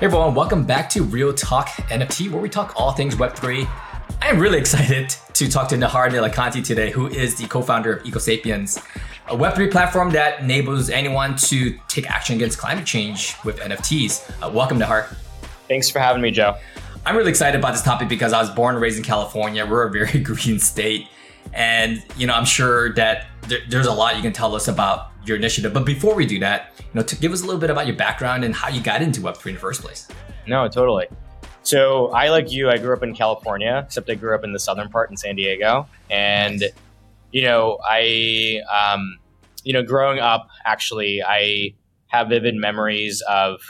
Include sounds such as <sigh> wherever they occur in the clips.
Hey everyone, welcome back to Real Talk NFT, where we talk all things Web3. I am really <laughs> excited to talk to Nihar Neelakanti today, who is the co-founder of EcoSapiens, a Web3 platform that enables anyone to take action against climate change with NFTs. Uh, welcome, Nihar. Thanks for having me, Joe. I'm really excited about this topic because I was born and raised in California. We're a very <laughs> green state. And, you know, I'm sure that there, there's a lot you can tell us about your initiative. But before we do that, you know, to give us a little bit about your background and how you got into Web3 in the first place. No, totally. So I, like you, I grew up in California, except I grew up in the southern part in San Diego. And, you know, I, um, you know, growing up, actually, I have vivid memories of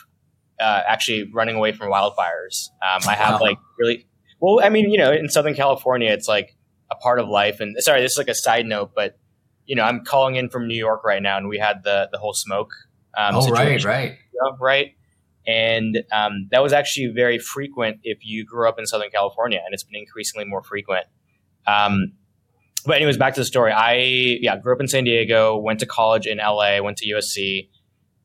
uh, actually running away from wildfires. Um, I have wow. like really, well, I mean, you know, in Southern California, it's like a part of life. And sorry, this is like a side note, but you know, I'm calling in from New York right now, and we had the the whole smoke. Um, oh, situation, right, right, right. And um, that was actually very frequent if you grew up in Southern California, and it's been increasingly more frequent. Um, but anyways, back to the story. I yeah grew up in San Diego, went to college in LA, went to USC,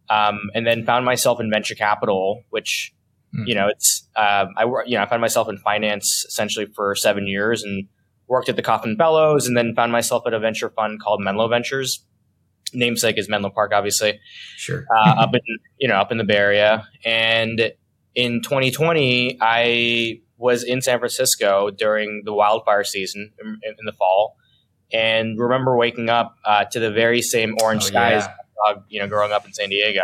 um, and then found myself in venture capital, which mm. you know it's um, I you know I found myself in finance essentially for seven years, and worked at the Coffin Bellows, and then found myself at a venture fund called Menlo Ventures. Namesake is Menlo Park, obviously. Sure. uh, <laughs> up in you know up in the Bay Area, and in 2020, I was in San Francisco during the wildfire season in, in the fall, and remember waking up uh, to the very same orange oh, skies. Yeah. you know, growing up in San Diego,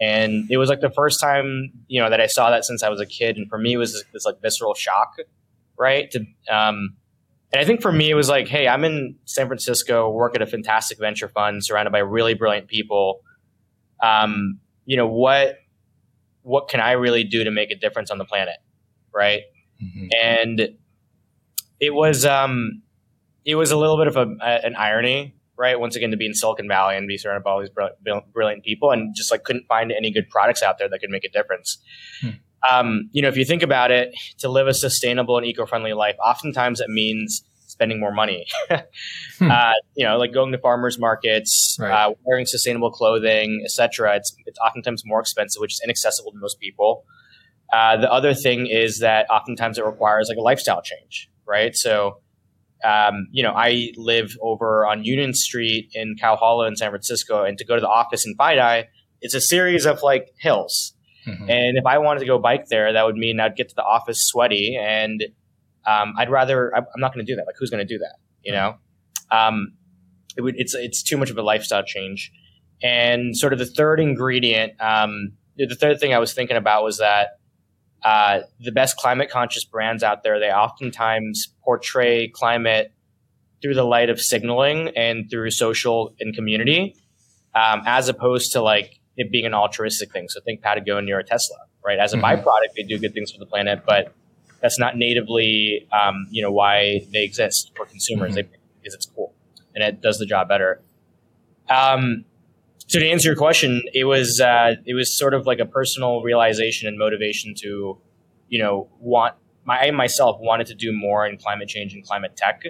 and it was like the first time you know that I saw that since I was a kid, and for me, it was this, this like visceral shock, right? To um, and I think for me, it was like, hey, I'm in San Francisco, work at a fantastic venture fund, surrounded by really brilliant people. Um, you know what? What can I really do to make a difference on the planet, right? Mm-hmm. And it was um, it was a little bit of a, a, an irony, right? Once again, to be in Silicon Valley and be surrounded by all these brilliant, brilliant people, and just like couldn't find any good products out there that could make a difference. Hmm um, you know, if you think about it, to live a sustainable and eco-friendly life, oftentimes it means spending more money. <laughs> hmm. uh, you know, like going to farmers markets, right. uh, wearing sustainable clothing, etc. It's it's oftentimes more expensive, which is inaccessible to most people. Uh, the other thing is that oftentimes it requires like a lifestyle change, right? So, um, you know, I live over on Union Street in Cow Hollow in San Francisco, and to go to the office in FiDi, it's a series of like hills Mm-hmm. And if I wanted to go bike there, that would mean I'd get to the office sweaty, and um, I'd rather. I'm not going to do that. Like, who's going to do that? You know, um, it would. It's it's too much of a lifestyle change. And sort of the third ingredient, um, the third thing I was thinking about was that uh, the best climate conscious brands out there, they oftentimes portray climate through the light of signaling and through social and community, um, as opposed to like it being an altruistic thing. So think Patagonia or Tesla, right? As a mm-hmm. byproduct, they do good things for the planet, but that's not natively, um, you know, why they exist for consumers. Mm-hmm. They, because it's cool and it does the job better. Um, so to answer your question, it was uh, it was sort of like a personal realization and motivation to, you know, want my I myself wanted to do more in climate change and climate tech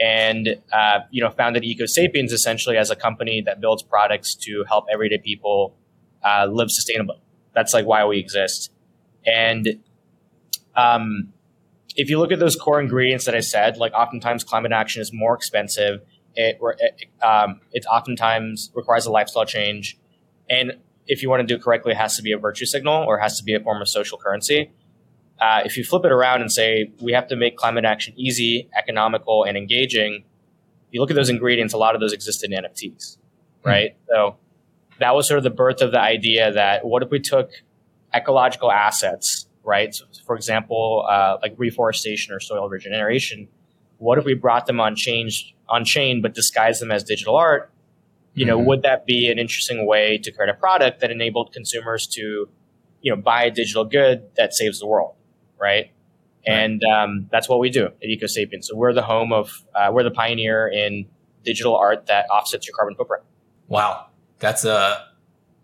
and uh, you know founded EcoSapiens essentially as a company that builds products to help everyday people uh, live sustainably. That's like why we exist. And um, if you look at those core ingredients that I said, like oftentimes climate action is more expensive. It, it um, it oftentimes requires a lifestyle change, and if you want to do it correctly, it has to be a virtue signal or it has to be a form of social currency. Uh, if you flip it around and say we have to make climate action easy, economical, and engaging, if you look at those ingredients, a lot of those exist in NFTs, hmm. right? Mm-hmm. So that was sort of the birth of the idea that what if we took ecological assets, right? So for example, uh, like reforestation or soil regeneration. What if we brought them on change on chain, but disguised them as digital art? You know, mm-hmm. would that be an interesting way to create a product that enabled consumers to, you know, buy a digital good that saves the world? Right? And um, that's what we do at EcoSapiens. So we're the home of, uh, we're the pioneer in digital art that offsets your carbon footprint. Wow, that's a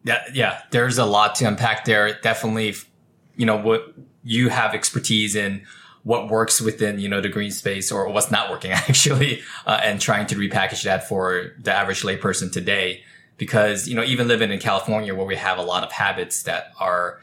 that, yeah. There's a lot to unpack there. Definitely, you know what you have expertise in what works within you know the green space or what's not working <laughs> actually, uh, and trying to repackage that for the average layperson today. Because you know even living in California where we have a lot of habits that are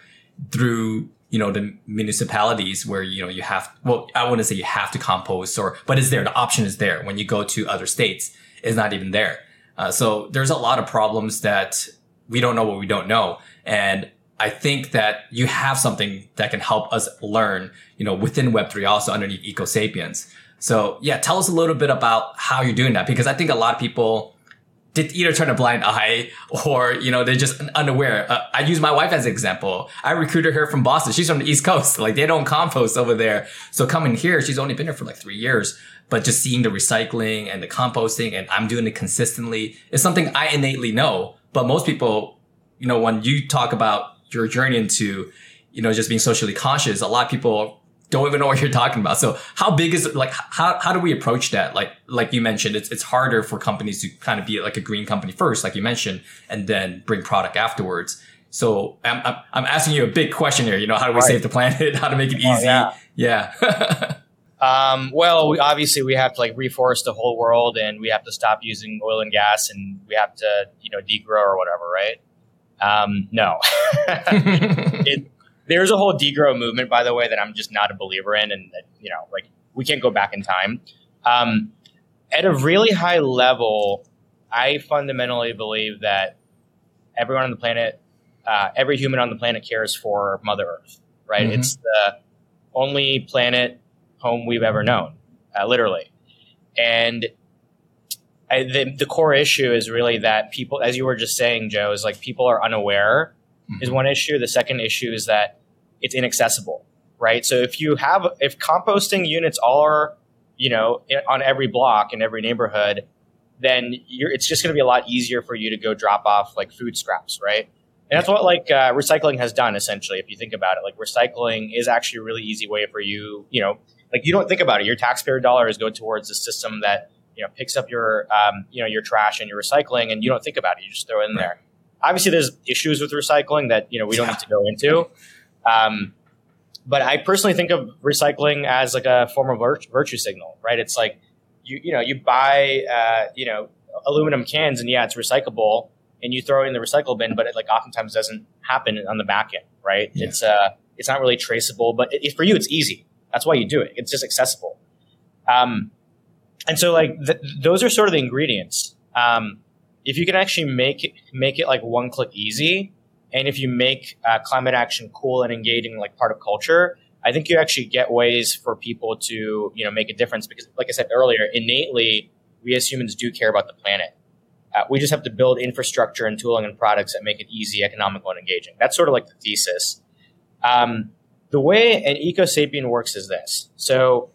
through you know the municipalities where you know you have well I wouldn't say you have to compost or but it's there. The option is there. When you go to other states it's not even there. Uh, so there's a lot of problems that we don't know what we don't know. And I think that you have something that can help us learn, you know, within Web3 also underneath EcoSapiens. So yeah, tell us a little bit about how you're doing that because I think a lot of people did either turn a blind eye or, you know, they're just unaware. Uh, I use my wife as an example. I recruited her from Boston. She's from the East Coast. <laughs> Like they don't compost over there. So coming here, she's only been here for like three years, but just seeing the recycling and the composting and I'm doing it consistently is something I innately know. But most people, you know, when you talk about your journey into, you know, just being socially conscious, a lot of people don't even know what you're talking about. So how big is it? Like, how, how do we approach that? Like, like you mentioned, it's, it's harder for companies to kind of be like a green company first, like you mentioned, and then bring product afterwards. So I'm, I'm, I'm asking you a big question here. You know, how do we right. save the planet? <laughs> How to make it oh, easy? Oh, yeah. yeah. <laughs> um, well, we, obviously we have to like reforest the whole world and we have to stop using oil and gas and we have to, you know, degrow or whatever, right? Um, no. <laughs> it, there's a whole degrow movement, by the way, that I'm just not a believer in, and that you know, like we can't go back in time. Um, at a really high level, I fundamentally believe that everyone on the planet, uh, every human on the planet, cares for Mother Earth. Right? Mm-hmm. It's the only planet home we've ever known, uh, literally, and I, the, the core issue is really that people, as you were just saying, Joe, is like people are unaware mm-hmm. is one issue. The second issue is that it's inaccessible, right? So if you have, if composting units are, you know, on every block in every neighborhood, then it's just going to be a lot easier for you to go drop off like food scraps, right? And that's what like uh, recycling has done essentially. If you think about it, like recycling is actually a really easy way for you, you know, like you don't think about it. Your taxpayer dollars go towards a system that you know picks up your um, you know your trash and your recycling, and you don't think about it. You just throw it in right. there. Obviously, there's issues with recycling that you know we don't need to go into. Um, but I personally think of recycling as like a form of virtue, virtue signal, right? It's like you you know you buy uh, you know aluminum cans and yeah, it's recyclable, and you throw it in the recycle bin, but it like oftentimes doesn't happen on the back end, right? Yeah. It's uh it's not really traceable, but it, for you, it's easy. That's why you do it. It's just accessible. Um, and so like th- those are sort of the ingredients. Um, if you can actually make it, make it like one click easy, and if you make uh, climate action cool and engaging like part of culture, I think you actually get ways for people to you know make a difference because, like I said earlier, innately we as humans do care about the planet. Uh, we just have to build infrastructure and tooling and products that make it easy, economical, and engaging. That's sort of like the thesis. Um, the way an eco sapien works is this. So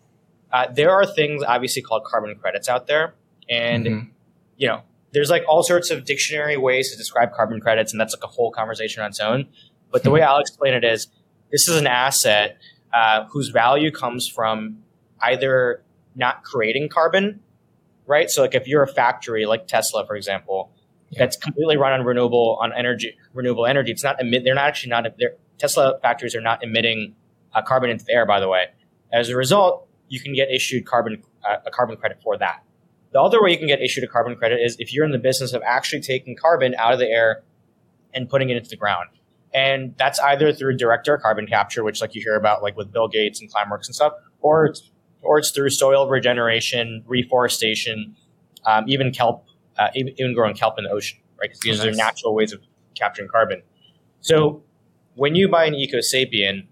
uh, there are things obviously called carbon credits out there, and mm-hmm. you know there's like all sorts of dictionary ways to describe carbon credits, and that's like a whole conversation on its own. But the way I'll explain it is, this is an asset uh, whose value comes from either not creating carbon, right? So like if you're a factory like Tesla, for example, yeah. that's completely run on renewable on energy, renewable energy. It's not emit. They're not actually not. Tesla factories are not emitting uh, carbon into the air. By the way, as a result, you can get issued carbon uh, a carbon credit for that. The other way you can get issued a carbon credit is if you're in the business of actually taking carbon out of the air and putting it into the ground. And that's either through direct air carbon capture, which like you hear about like with Bill Gates and Climeworks and stuff, or it's, or it's through soil regeneration, reforestation, um, even kelp, uh, even, growing kelp in the ocean, right? Because these nice. are natural ways of capturing carbon. So when you buy an Eco Sapien,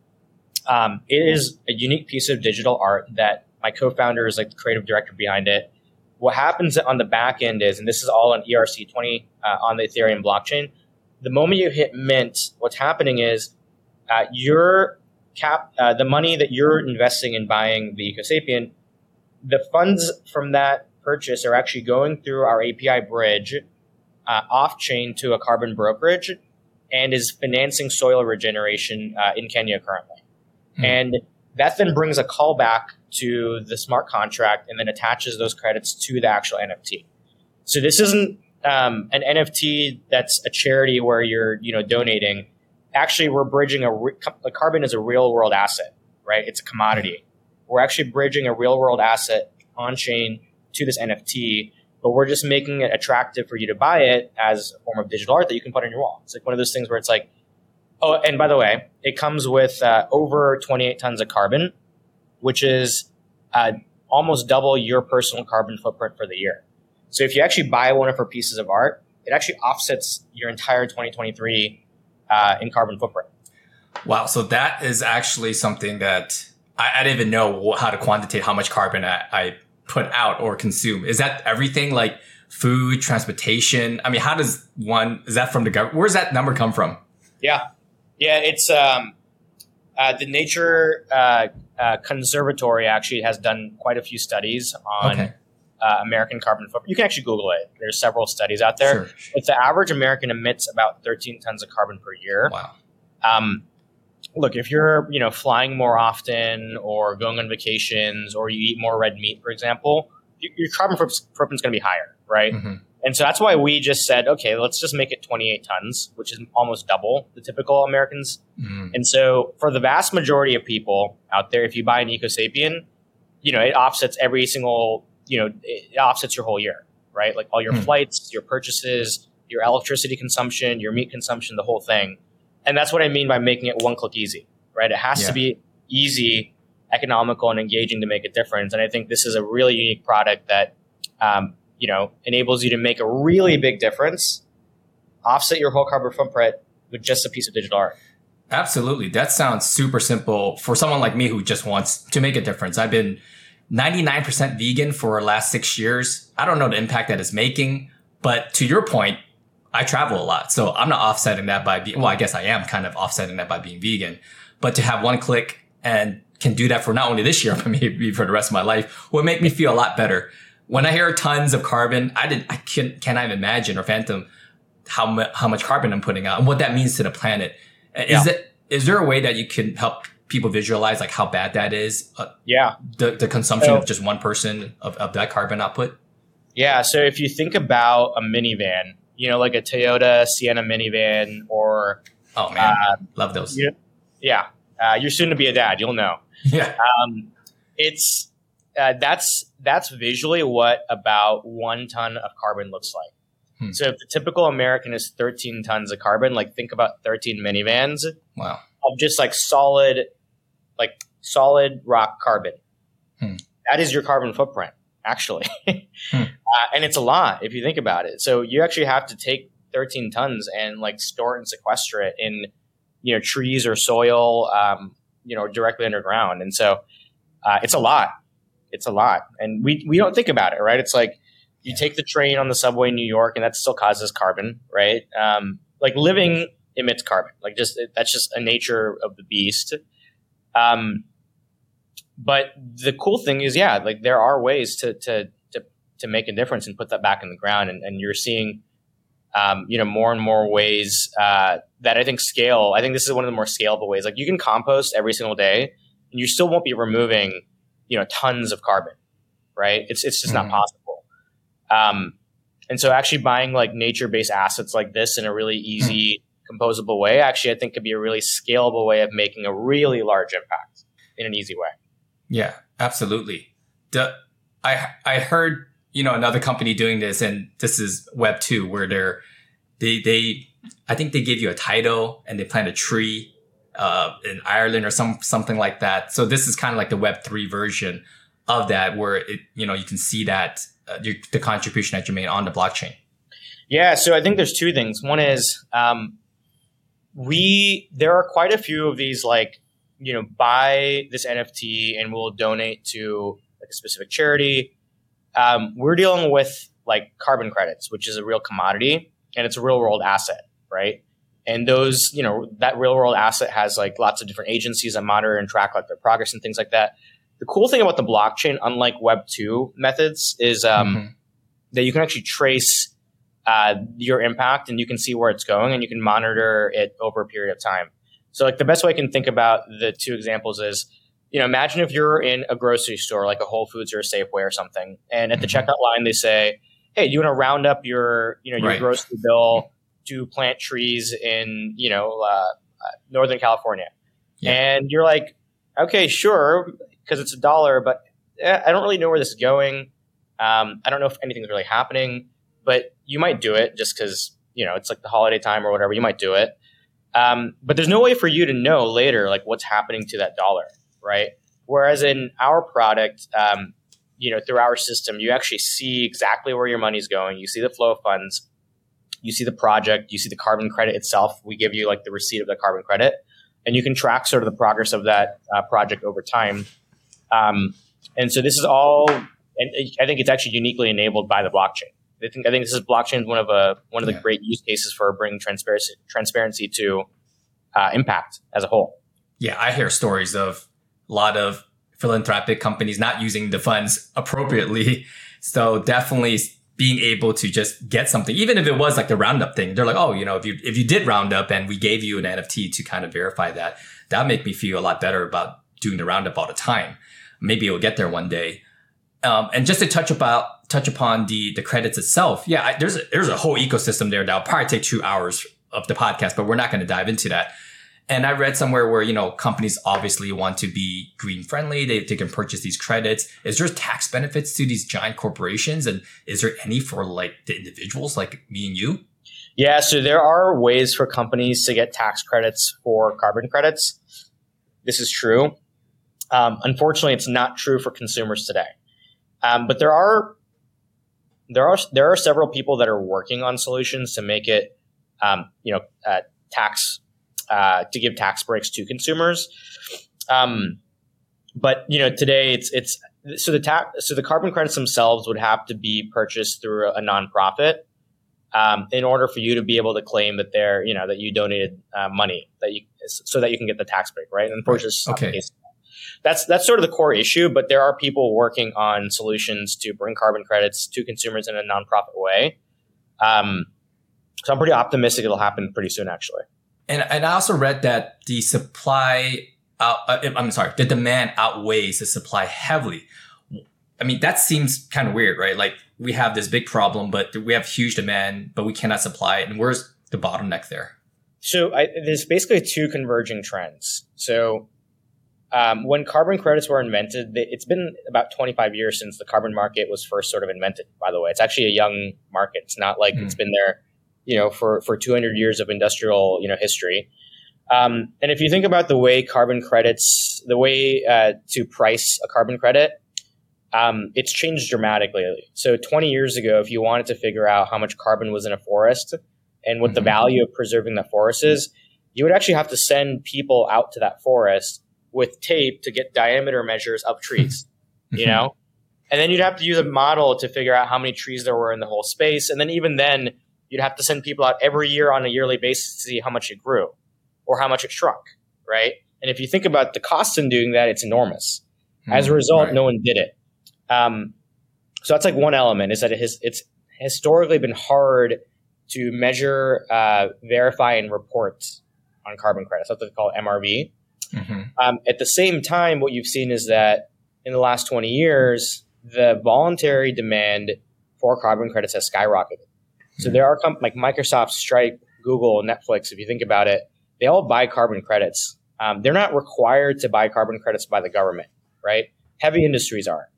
um, it is a unique piece of digital art that my co-founder is like the creative director behind it. What happens on the back end is, and this is all on ERC20 uh, on the Ethereum blockchain. The moment you hit mint, what's happening is uh, your cap, uh, the money that you're investing in buying the EcoSapien, the funds from that purchase are actually going through our API bridge uh, off chain to a carbon brokerage and is financing soil regeneration uh, in Kenya currently. Hmm. And that then brings a callback to the smart contract and then attaches those credits to the actual NFT. So this isn't um, an NFT that's a charity where you're you know donating. Actually, we're bridging a re- carbon is a real world asset, right? It's a commodity. We're actually bridging a real world asset on chain to this NFT, but we're just making it attractive for you to buy it as a form of digital art that you can put on your wall. It's like one of those things where it's like Oh, and by the way, it comes with uh, over 28 tons of carbon, which is uh, almost double your personal carbon footprint for the year. So if you actually buy one of her pieces of art, it actually offsets your entire 2023 uh, in carbon footprint. Wow. So that is actually something that I, I didn't even know how to quantitate how much carbon I, I put out or consume. Is that everything like food, transportation? I mean, how does one, is that from the government? Where's that number come from? Yeah. Yeah. It's, um, uh, the Nature uh, uh, Conservatory actually has done quite a few studies on okay. Uh, American carbon footprint. You can actually Google it. There's several studies out there. Sure. But the average American emits about 13 tons of carbon per year. Wow. Um, look, if you're you know flying more often or going on vacations or you eat more red meat, for example, your carbon footprint is going to be higher, right? Mm-hmm. And so that's why we just said, okay, let's just make it 28 tons, which is almost double the typical Americans. Mm-hmm. And so for the vast majority of people out there, if you buy an EcoSapien, you know, it offsets every single, you know, it offsets your whole year, right? Like all your mm-hmm. flights, your purchases, your electricity consumption, your meat consumption, the whole thing and that's what I mean by making it one click easy, right? It has yeah. to be easy, economical, and engaging to make a difference. And I think this is a really unique product that, um, you know, enables you to make a really big difference, offset your whole carbon footprint with just a piece of digital art. Absolutely. That sounds super simple for someone like me who just wants to make a difference. I've been 99% vegan for the last six years. I don't know the impact that it's making, but to your point, I travel a lot. So I'm not offsetting that by being, well, I guess I am kind of offsetting that by being vegan, but to have one click and can do that for not only this year, <laughs> but maybe for the rest of my life would make me feel a lot better. When I hear tons of carbon, I did, I can't, can I imagine or phantom how much, how much carbon I'm putting out and what that means to the planet. Is yeah. it, is there a way that you can help people visualize like how bad that is? Uh, yeah. The, the consumption so, of just one person of, of that carbon output? Yeah. So if you think about a minivan, you know, like a Toyota Sienna minivan or oh man, uh, love those. You, yeah, uh, you're soon to be a dad. You'll know. <laughs> Yeah, um, it's uh, that's that's visually what about one ton of carbon looks like. Hmm. So if the typical American is 13 tons of carbon, like think about 13 minivans. Wow. Of just like solid, like solid rock carbon. Hmm. That is your carbon footprint actually. <laughs> hmm. uh, and it's a lot if you think about it. So you actually have to take 13 tons and like store and sequester it in, you know, trees or soil, um, you know, directly underground. And so uh, it's a lot. It's a lot. And we, we don't think about it, right? It's like you take the train on the subway in New York and that still causes carbon, right? Um, like living emits carbon. Like just that's just a nature of the beast. Um, but the cool thing is, yeah, like there are ways to to to, to make a difference and put that back in the ground, and, and you're seeing, um, you know, more and more ways uh, that I think scale. I think this is one of the more scalable ways. Like you can compost every single day, and you still won't be removing, you know, tons of carbon, right? It's it's just mm-hmm. not possible. Um, and so actually buying like nature based assets like this in a really easy, mm-hmm. composable way, actually, I think could be a really scalable way of making a really large impact in an easy way. Yeah, absolutely. The, I I heard you know another company doing this, and this is Web two, where they're they they I think they give you a title and they plant a tree uh, in Ireland or some something like that. So this is kind of like the Web three version of that, where it you know you can see that uh, your, the contribution that you made on the blockchain. Yeah, so I think there's two things. One is um, we there are quite a few of these like you know, buy this NFT and we'll donate to like a specific charity. Um, we're dealing with like carbon credits, which is a real commodity and it's a real world asset, right? And those, you know, that real world asset has like lots of different agencies that monitor and track like their progress and things like that. The cool thing about the blockchain, unlike Web two methods, is um, mm-hmm. that you can actually trace uh, your impact and you can see where it's going and you can monitor it over a period of time. So like the best way I can think about the two examples is, you know, imagine if you're in a grocery store like a Whole Foods or a Safeway or something, and at the mm-hmm. checkout line they say, "Hey, do you want to round up your, you know, your right. grocery bill to plant trees in, you know, uh, uh, Northern California?" Yeah. And you're like, "Okay, sure," because it's a dollar, but eh, I don't really know where this is going. Um, I don't know if anything's really happening, but you might do it just because you know it's like the holiday time or whatever. You might do it. Um, but there's no way for you to know later like what's happening to that dollar, right? Whereas in our product, um, you know, through our system, you actually see exactly where your money's going. You see the flow of funds, you see the project, you see the carbon credit itself. We give you like the receipt of the carbon credit, and you can track sort of the progress of that uh, project over time. Um, and so this is all, and I think it's actually uniquely enabled by the blockchain. I think I think this is blockchain one of a one of the yeah. great use cases for bringing transparency transparency to uh, impact as a whole. Yeah, I hear stories of a lot of philanthropic companies not using the funds appropriately. So definitely being able to just get something, even if it was like the roundup thing, they're like, oh, you know, if you if you did roundup and we gave you an NFT to kind of verify that, that make me feel a lot better about doing the roundup all the time. Maybe it'll get there one day. Um, and just to touch about touch upon the the credits itself, yeah, I, there's a, there's a whole ecosystem there that'll probably take two hours of the podcast, but we're not going to dive into that. And I read somewhere where, you know, companies obviously want to be green friendly. They, they can purchase these credits. Is there tax benefits to these giant corporations? And is there any for like the individuals like me and you? Yeah. So there are ways for companies to get tax credits for carbon credits. This is true. Um, unfortunately, it's not true for consumers today. Um, but there are there are there are several people that are working on solutions to make it, um, you know, uh, tax uh, to give tax breaks to consumers. Um, but you know, today it's it's so the tax so the carbon credits themselves would have to be purchased through a nonprofit um, in order for you to be able to claim that they're you know that you donated uh, money that you so that you can get the tax break, right? And unfortunately, right. okay. That's that's sort of the core issue, but there are people working on solutions to bring carbon credits to consumers in a nonprofit way. Um, so I'm pretty optimistic it'll happen pretty soon, actually. And and I also read that the supply, uh, I'm sorry, the demand outweighs the supply heavily. I mean, that seems kind of weird, right? Like we have this big problem, but we have huge demand, but we cannot supply it. And where's the bottleneck there? So I, there's basically two converging trends. So um, when carbon credits were invented, it's been about 25 years since the carbon market was first sort of invented. By the way, it's actually a young market. It's not like mm. it's been there you know, for, for 200 years of industrial, you know, history. Um, and if you think about the way carbon credits, the way uh, to price a carbon credit, um, it's changed dramatically. So 20 years ago, if you wanted to figure out how much carbon was in a forest and what mm-hmm. the value of preserving the forest is, you would actually have to send people out to that forest with tape to get diameter measures of trees, <laughs> you mm-hmm. know? And then you'd have to use a model to figure out how many trees there were in the whole space. And then even then, you'd have to send people out every year on a yearly basis to see how much it grew or how much it shrunk, right? And if you think about the cost in doing that, it's enormous. As a hmm, result, right. no one did it. Um, so that's like one element is that it has, it's historically been hard to measure, uh, verify, and report on carbon credits. That's what they call MRV. Mm-hmm. Um, at the same time, what you've seen is that in the last 20 years, the voluntary demand for carbon credits has skyrocketed. So there are com- like Microsoft, Stripe, Google, Netflix. If you think about it, they all buy carbon credits. Um, they're not required to buy carbon credits by the government, right? Heavy industries are.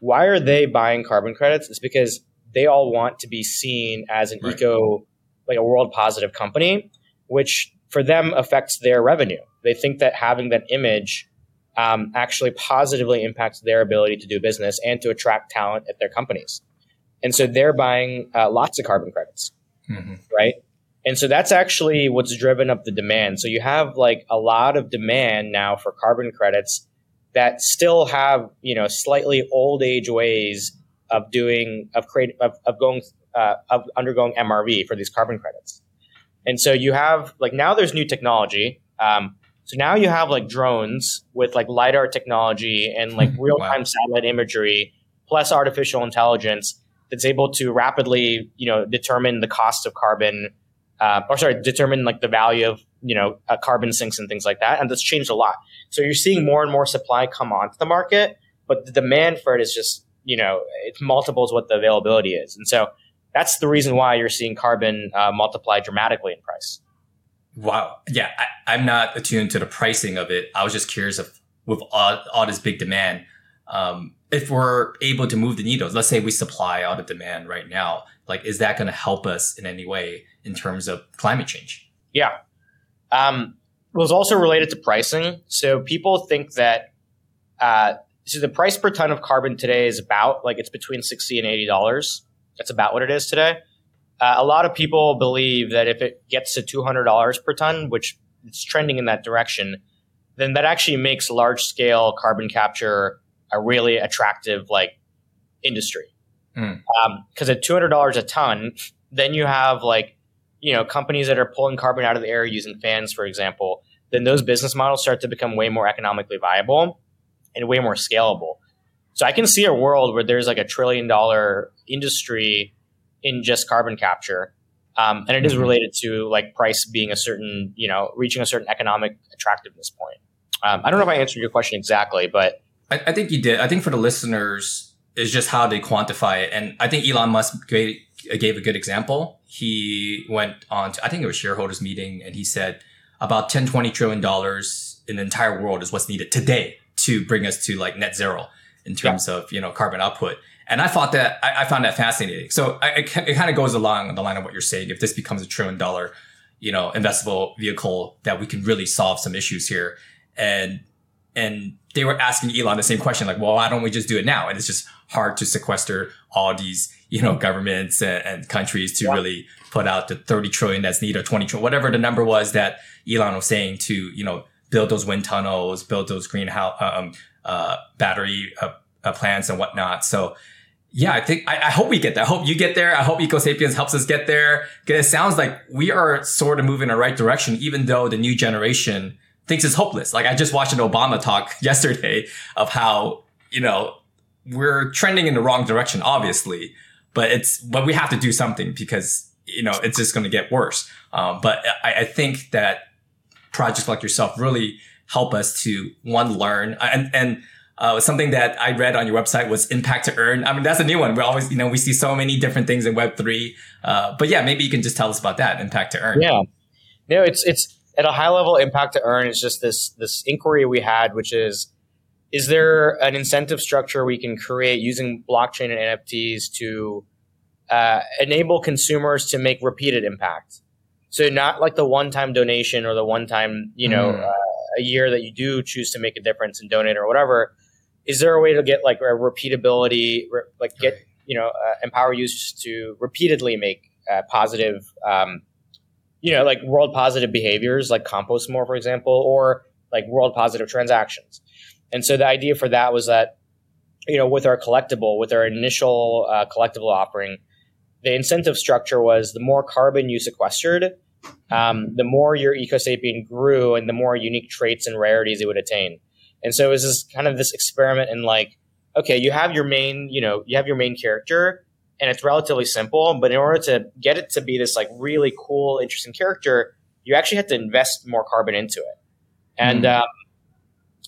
Why are they buying carbon credits? It's because they all want to be seen as an right. eco, like a world positive company, which for them affects their revenue. They think that having that image um, actually positively impacts their ability to do business and to attract talent at their companies. And so they're buying uh, lots of carbon credits, mm-hmm. right? And so that's actually what's driven up the demand. So you have like a lot of demand now for carbon credits that still have, you know, slightly old age ways of doing, of creating, of, of going, uh, of undergoing MRV for these carbon credits. And so you have like now there's new technology. Um, so now you have like drones with like LiDAR technology and like real <laughs> time wow. satellite imagery plus artificial intelligence that's able to rapidly, you know, determine the cost of carbon, uh, or sorry, determine like the value of, you know, uh, carbon sinks and things like that. And that's changed a lot. So you're seeing more and more supply come onto the market, but the demand for it is just, you know, it's multiples what the availability is. And so that's the reason why you're seeing carbon uh, multiply dramatically in price. Wow. Yeah. I, am not attuned to the pricing of it. I was just curious if with all, all this big demand, um, if we're able to move the needles, let's say we supply out of demand right now, like is that going to help us in any way in terms of climate change? Yeah. Um, was also related to pricing. So people think that uh, so the price per ton of carbon today is about like it's between sixty and eighty dollars. That's about what it is today. Uh, a lot of people believe that if it gets to two hundred dollars per ton, which it's trending in that direction, then that actually makes large scale carbon capture a really attractive like industry. Because mm. um, at two hundred dollars a ton, then you have like you know companies that are pulling carbon out of the air using fans, for example. Then those business models start to become way more economically viable and way more scalable. So I can see a world where there's like a trillion dollar industry in just carbon capture. Um, and it is mm-hmm. related to like price being a certain, you know, reaching a certain economic attractiveness point. Um, I don't know if I answered your question exactly, but I, I, think you did. I think for the listeners, is just how they quantify it. And I think Elon Musk gave, gave a good example. He went on to, I think it was shareholders meeting and he said about 10, 20 trillion dollars in the entire world is what's needed today to bring us to like net zero in terms yeah. of, you know, carbon output. And I thought that, I, I found that fascinating. So I, it, it kind of goes along the line of what you're saying. If this becomes a trillion dollar, you know, investable vehicle that we can really solve some issues here. And, and they were asking Elon the same question, like, well, why don't we just do it now? And it's just hard to sequester all these, you know, governments and, and countries to yeah. really put out the 30 trillion that's needed or 20 trillion, whatever the number was that Elon was saying to, you know, build those wind tunnels, build those greenhouse um, uh, battery uh, uh, plants and whatnot. So yeah, I think I, I, hope we get there. I hope you get there. I hope EcoSapiens helps us get there. Because it sounds like we are sort of moving in the right direction, even though the new generation thinks it's hopeless. Like I just watched an Obama talk <laughs> yesterday of how you know we're trending in the wrong direction, obviously, but it's but we have to do something because you know it's just going to get worse. Um, but I, I think that projects like yourself really help us to one learn and and uh, something that I read on your website was impact to earn. I mean, that's a new one. We always, you know, we see so many different things in Web three. Uh, but yeah, maybe you can just tell us about that impact to earn. Yeah, no, it's it's at a high level. Impact to earn is just this this inquiry we had, which is is there an incentive structure we can create using blockchain and NFTs to uh, enable consumers to make repeated impact? So not like the one time donation or the one time, you know, mm. uh, a year that you do choose to make a difference and donate or whatever. Is there a way to get like a repeatability, re- like get, you know, uh, empower users to repeatedly make uh, positive, um, you know, like world positive behaviors, like compost more, for example, or like world positive transactions. And so the idea for that was that, you know, with our collectible, with our initial uh, collectible offering, the incentive structure was the more carbon you sequestered, um, the more your ecosapien grew and the more unique traits and rarities it would attain. And so it was this kind of this experiment in like, okay, you have your main, you know, you have your main character and it's relatively simple, but in order to get it to be this like really cool, interesting character, you actually had to invest more carbon into it. And mm. um,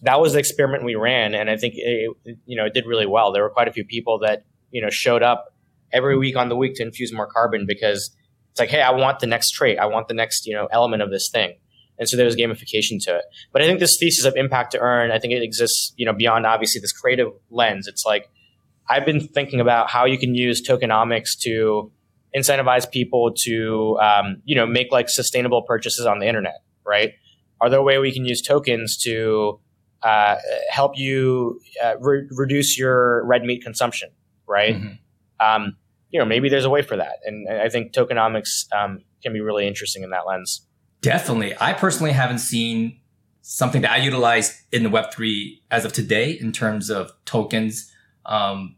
that was the experiment we ran. And I think, it, you know, it did really well. There were quite a few people that, you know, showed up every week on the week to infuse more carbon because it's like, hey, I want the next trait, I want the next you know element of this thing, and so there was gamification to it. But I think this thesis of impact to earn, I think it exists you know beyond obviously this creative lens. It's like I've been thinking about how you can use tokenomics to incentivize people to um, you know make like sustainable purchases on the internet, right? Are there a way we can use tokens to uh, help you uh, re- reduce your red meat consumption, right? Mm-hmm. Um, you know, maybe there's a way for that. And I think tokenomics um, can be really interesting in that lens. Definitely. I personally haven't seen something that I utilize in the Web3 as of today in terms of tokens um,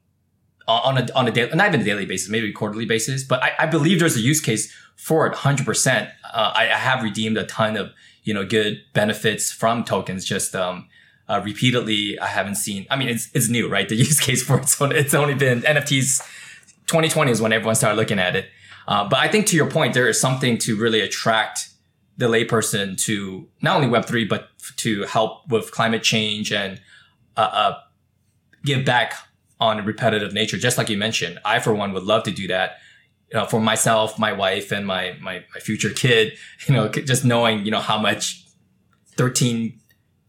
on a, on a daily, not even a daily basis, maybe a quarterly basis, but I, I believe there's a use case for it 100%. Uh, I, I, have redeemed a ton of, you know, good benefits from tokens. Just, um, uh, repeatedly, I haven't seen, I mean, it's, it's new, right? The <laughs> use case for it's, it's only been NFTs 2020 is when everyone started looking at it. Uh, but I think to your point, there is something to really attract the layperson to not only Web3, but to help with climate change and uh, uh, give back on repetitive nature. Just like you mentioned, I, for one, would love to do that. You know, for myself, my wife, and my, my, my future kid, <laughs> you know, just knowing, you know, how much 13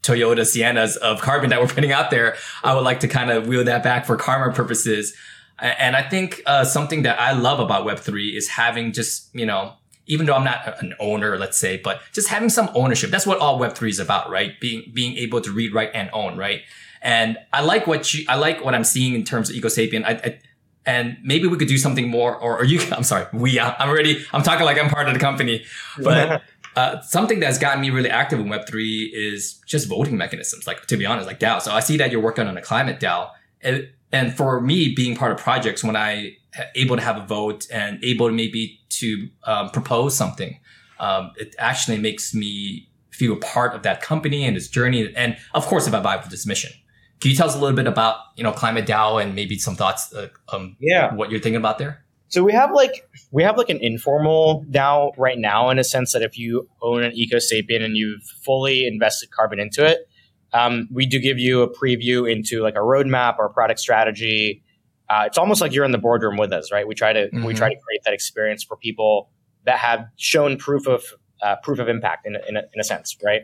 Toyota Siennas of carbon that we're putting out there, I would like to kind of wheel that back for karma purposes and I think uh, something that I love about Web3 is having just, you know, even though I'm not an owner, let's say, but just having some ownership. That's what all Web3 is about, right? Being, being able to read, write, and own, right? And I like what you, I like what I'm seeing in terms of EcoSapien. I, I, and maybe we could do something more, or, or you, <laughs> I'm sorry, we, I'm already, I'm talking like I'm part of the company, but <laughs> uh, something that's gotten me really active in Web3 is just voting mechanisms, like to be honest, like DAO. So I see that you're working on a climate DAO. And, and for me, being part of projects, when I able to have a vote and able to maybe to um, propose something, um, it actually makes me feel a part of that company and its journey. And of course, if I vibe with this mission. Can you tell us a little bit about you know climate DAO and maybe some thoughts? Uh, um, yeah, what you're thinking about there. So we have like we have like an informal DAO right now in a sense that if you own an EcoSapien and you've fully invested carbon into it, um, we do give you a preview into like a roadmap or a product strategy. Uh, it's almost like you're in the boardroom with us, right? We try to mm-hmm. we try to create that experience for people that have shown proof of uh, proof of impact in, in, a, in a sense, right?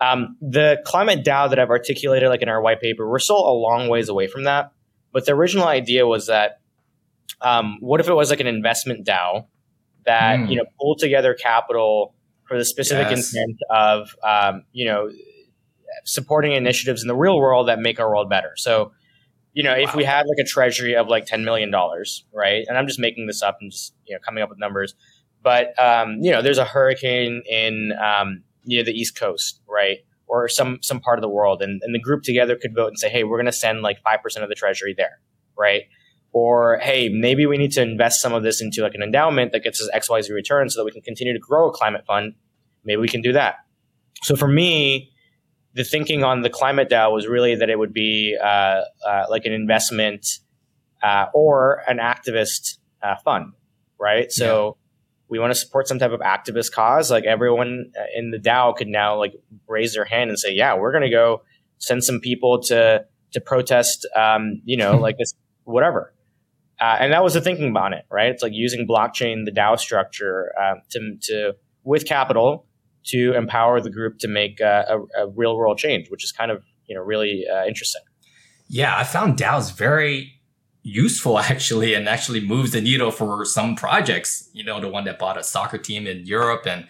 Um, the climate DAO that I've articulated, like in our white paper, we're still a long ways away from that. But the original idea was that um, what if it was like an investment DAO that mm. you know pulled together capital for the specific yes. intent of um, you know supporting initiatives in the real world that make our world better. So, you know, if we had like a treasury of like ten million dollars, right? And I'm just making this up and just you know coming up with numbers, but um, you know, there's a hurricane in um, know the East Coast, right? Or some some part of the world, and, and the group together could vote and say, hey, we're going to send like five percent of the treasury there, right? Or hey, maybe we need to invest some of this into like an endowment that gets us X Y Z return so that we can continue to grow a climate fund. Maybe we can do that. So for me, the thinking on the climate DAO was really that it would be uh, uh, like an investment uh, or an activist uh, fund, right? So we want to support some type of activist cause. Like everyone uh, in the DAO could now like raise their hand and say, yeah, we're going to go send some people to, to protest, um, you know, <laughs> like this, whatever. Uh, and that was the thinking on it, right? It's like using blockchain, the DAO structure, uh, to, to with capital to empower the group to make uh, a, a, real world change, which is kind of you know really uh, interesting. Yeah, I found DAOs very useful <laughs> actually and actually moves the needle for some projects. You know, the one that bought a soccer team in Europe and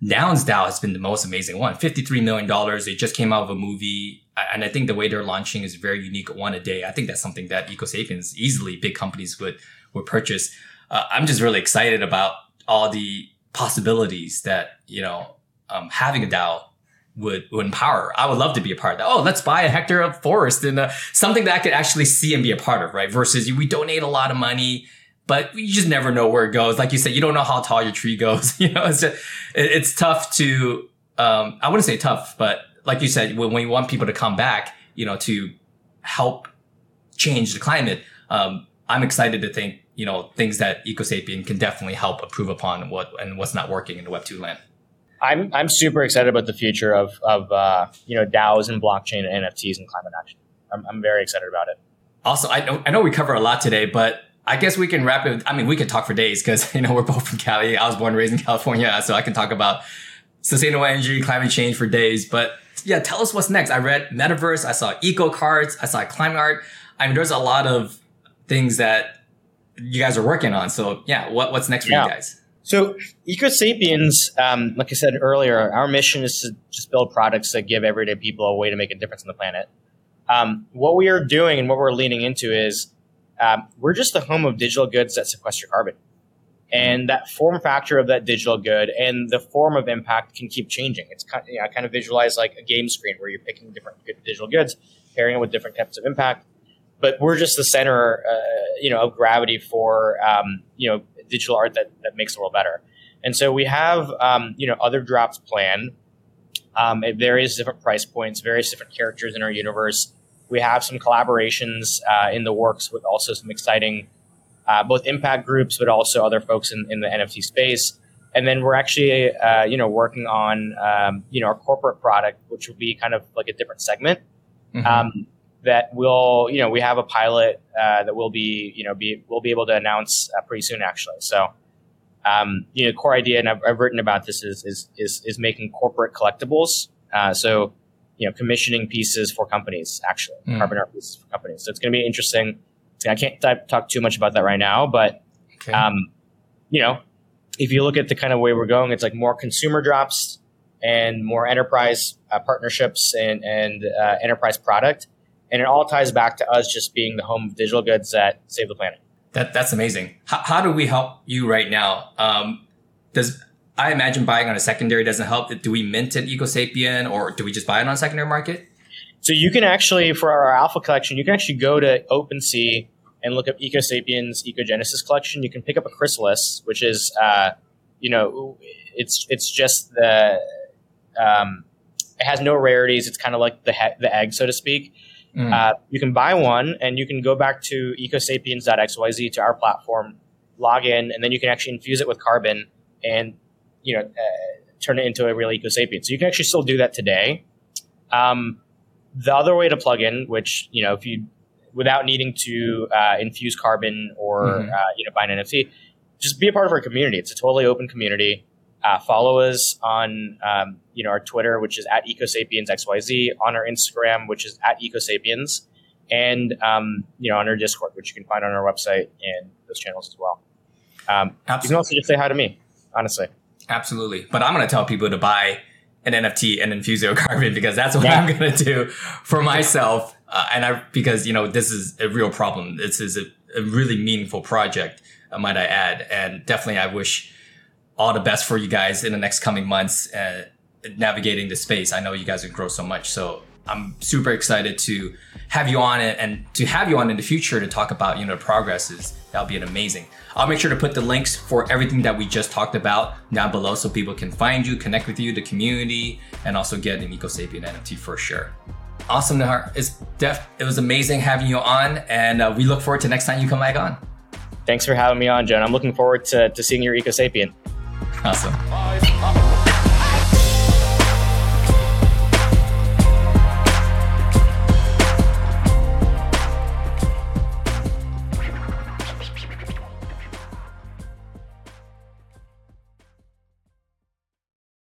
Nouns DAO has been the most amazing one. $53 million. They just came out of a movie. And I think the way they're launching is very unique, one a day. I think that's something that EcoSapiens easily big companies would, would purchase. Uh, I'm just really excited about all the possibilities that, you know, um, having a DAO would, would empower. I would love to be a part of that. Oh, let's buy a hectare of forest and uh, something that I could actually see and be a part of, right? Versus we donate a lot of money, but you just never know where it goes. Like you said, you don't know how tall your tree goes. <laughs> you know, it's just, it, it's tough to, um, I wouldn't say tough, but like you said, when, when you want people to come back, you know, to help change the climate, um, I'm excited to think, you know, things that EcoSapien can definitely help improve upon what and what's not working in the Web2 land. I'm I'm super excited about the future of of uh, you know DAOs and blockchain and NFTs and climate action. I'm, I'm very excited about it. Also, I know I know we cover a lot today, but I guess we can wrap it. I mean, we could talk for days because <laughs> you know we're both from Cali. I was born and raised in California, so I can talk about sustainable energy, climate change for days. But yeah, tell us what's next. I read metaverse. I saw eco cards. I saw climate art. I mean, there's a lot of things that you guys are working on. So yeah, what what's next for yeah. you guys? So, EcoSapiens, um, like I said earlier, our mission is to just build products that give everyday people a way to make a difference on the planet. Um, what we are doing and what we're leaning into is um, we're just the home of digital goods that sequester carbon. And that form factor of that digital good and the form of impact can keep changing. It's kind of, you know, I kind of visualize like a game screen where you're picking different digital goods, pairing it with different types of impact. But we're just the center, uh, you know, of gravity for, um, you know, digital art that, that makes the world better. And so we have, um, you know, other drops planned um, at various different price points, various different characters in our universe. We have some collaborations uh, in the works with also some exciting, uh, both impact groups, but also other folks in, in the NFT space. And then we're actually, uh, you know, working on, um, you know, our corporate product, which will be kind of like a different segment. Mm-hmm. That will, you know, we have a pilot uh, that will be, you know, be we'll be able to announce uh, pretty soon, actually. So, um, you know, core idea, and I've, I've, written about this is is is, is making corporate collectibles. Uh, so, you know, commissioning pieces for companies, actually, mm. carbon art pieces for companies. So it's going to be interesting. I can't talk too much about that right now, but, okay. um, you know, if you look at the kind of way we're going, it's like more consumer drops and more enterprise uh, partnerships and, and uh, enterprise product. And it all ties back to us just being the home of digital goods that save the planet. That, that's amazing. How, how do we help you right now? Um, does I imagine buying on a secondary doesn't help. Do we mint an EcoSapien or do we just buy it on a secondary market? So you can actually, for our alpha collection, you can actually go to OpenSea and look up EcoSapiens Ecogenesis collection. You can pick up a chrysalis, which is, uh, you know, it's it's just the um, it has no rarities. It's kind of like the he- the egg, so to speak. Mm. Uh, you can buy one, and you can go back to ecosapiens.xyz to our platform, log in, and then you can actually infuse it with carbon and you know uh, turn it into a real ecosapien. So you can actually still do that today. Um, the other way to plug in, which you know, if you without needing to uh, infuse carbon or mm-hmm. uh, you know buy an NFT, just be a part of our community. It's a totally open community. Uh, follow us on um, you know our Twitter, which is at ecosapiensxyz, on our Instagram, which is at ecosapiens, and um, you know on our Discord, which you can find on our website and those channels as well. Um, you can also just say hi to me, honestly. Absolutely, but I'm going to tell people to buy an NFT and infuse zero <laughs> carbon because that's what yeah. I'm going to do for myself. Uh, and I because you know this is a real problem. This is a, a really meaningful project, uh, might I add, and definitely I wish all the best for you guys in the next coming months uh, navigating the space. I know you guys will grow so much, so I'm super excited to have you on it and to have you on in the future to talk about you know the progresses. That'll be an amazing. I'll make sure to put the links for everything that we just talked about down below so people can find you, connect with you, the community, and also get an EcoSapien NFT for sure. Awesome, Nihar. It's def- it was amazing having you on, and uh, we look forward to next time you come back on. Thanks for having me on, John. I'm looking forward to, to seeing your EcoSapien. Awesome.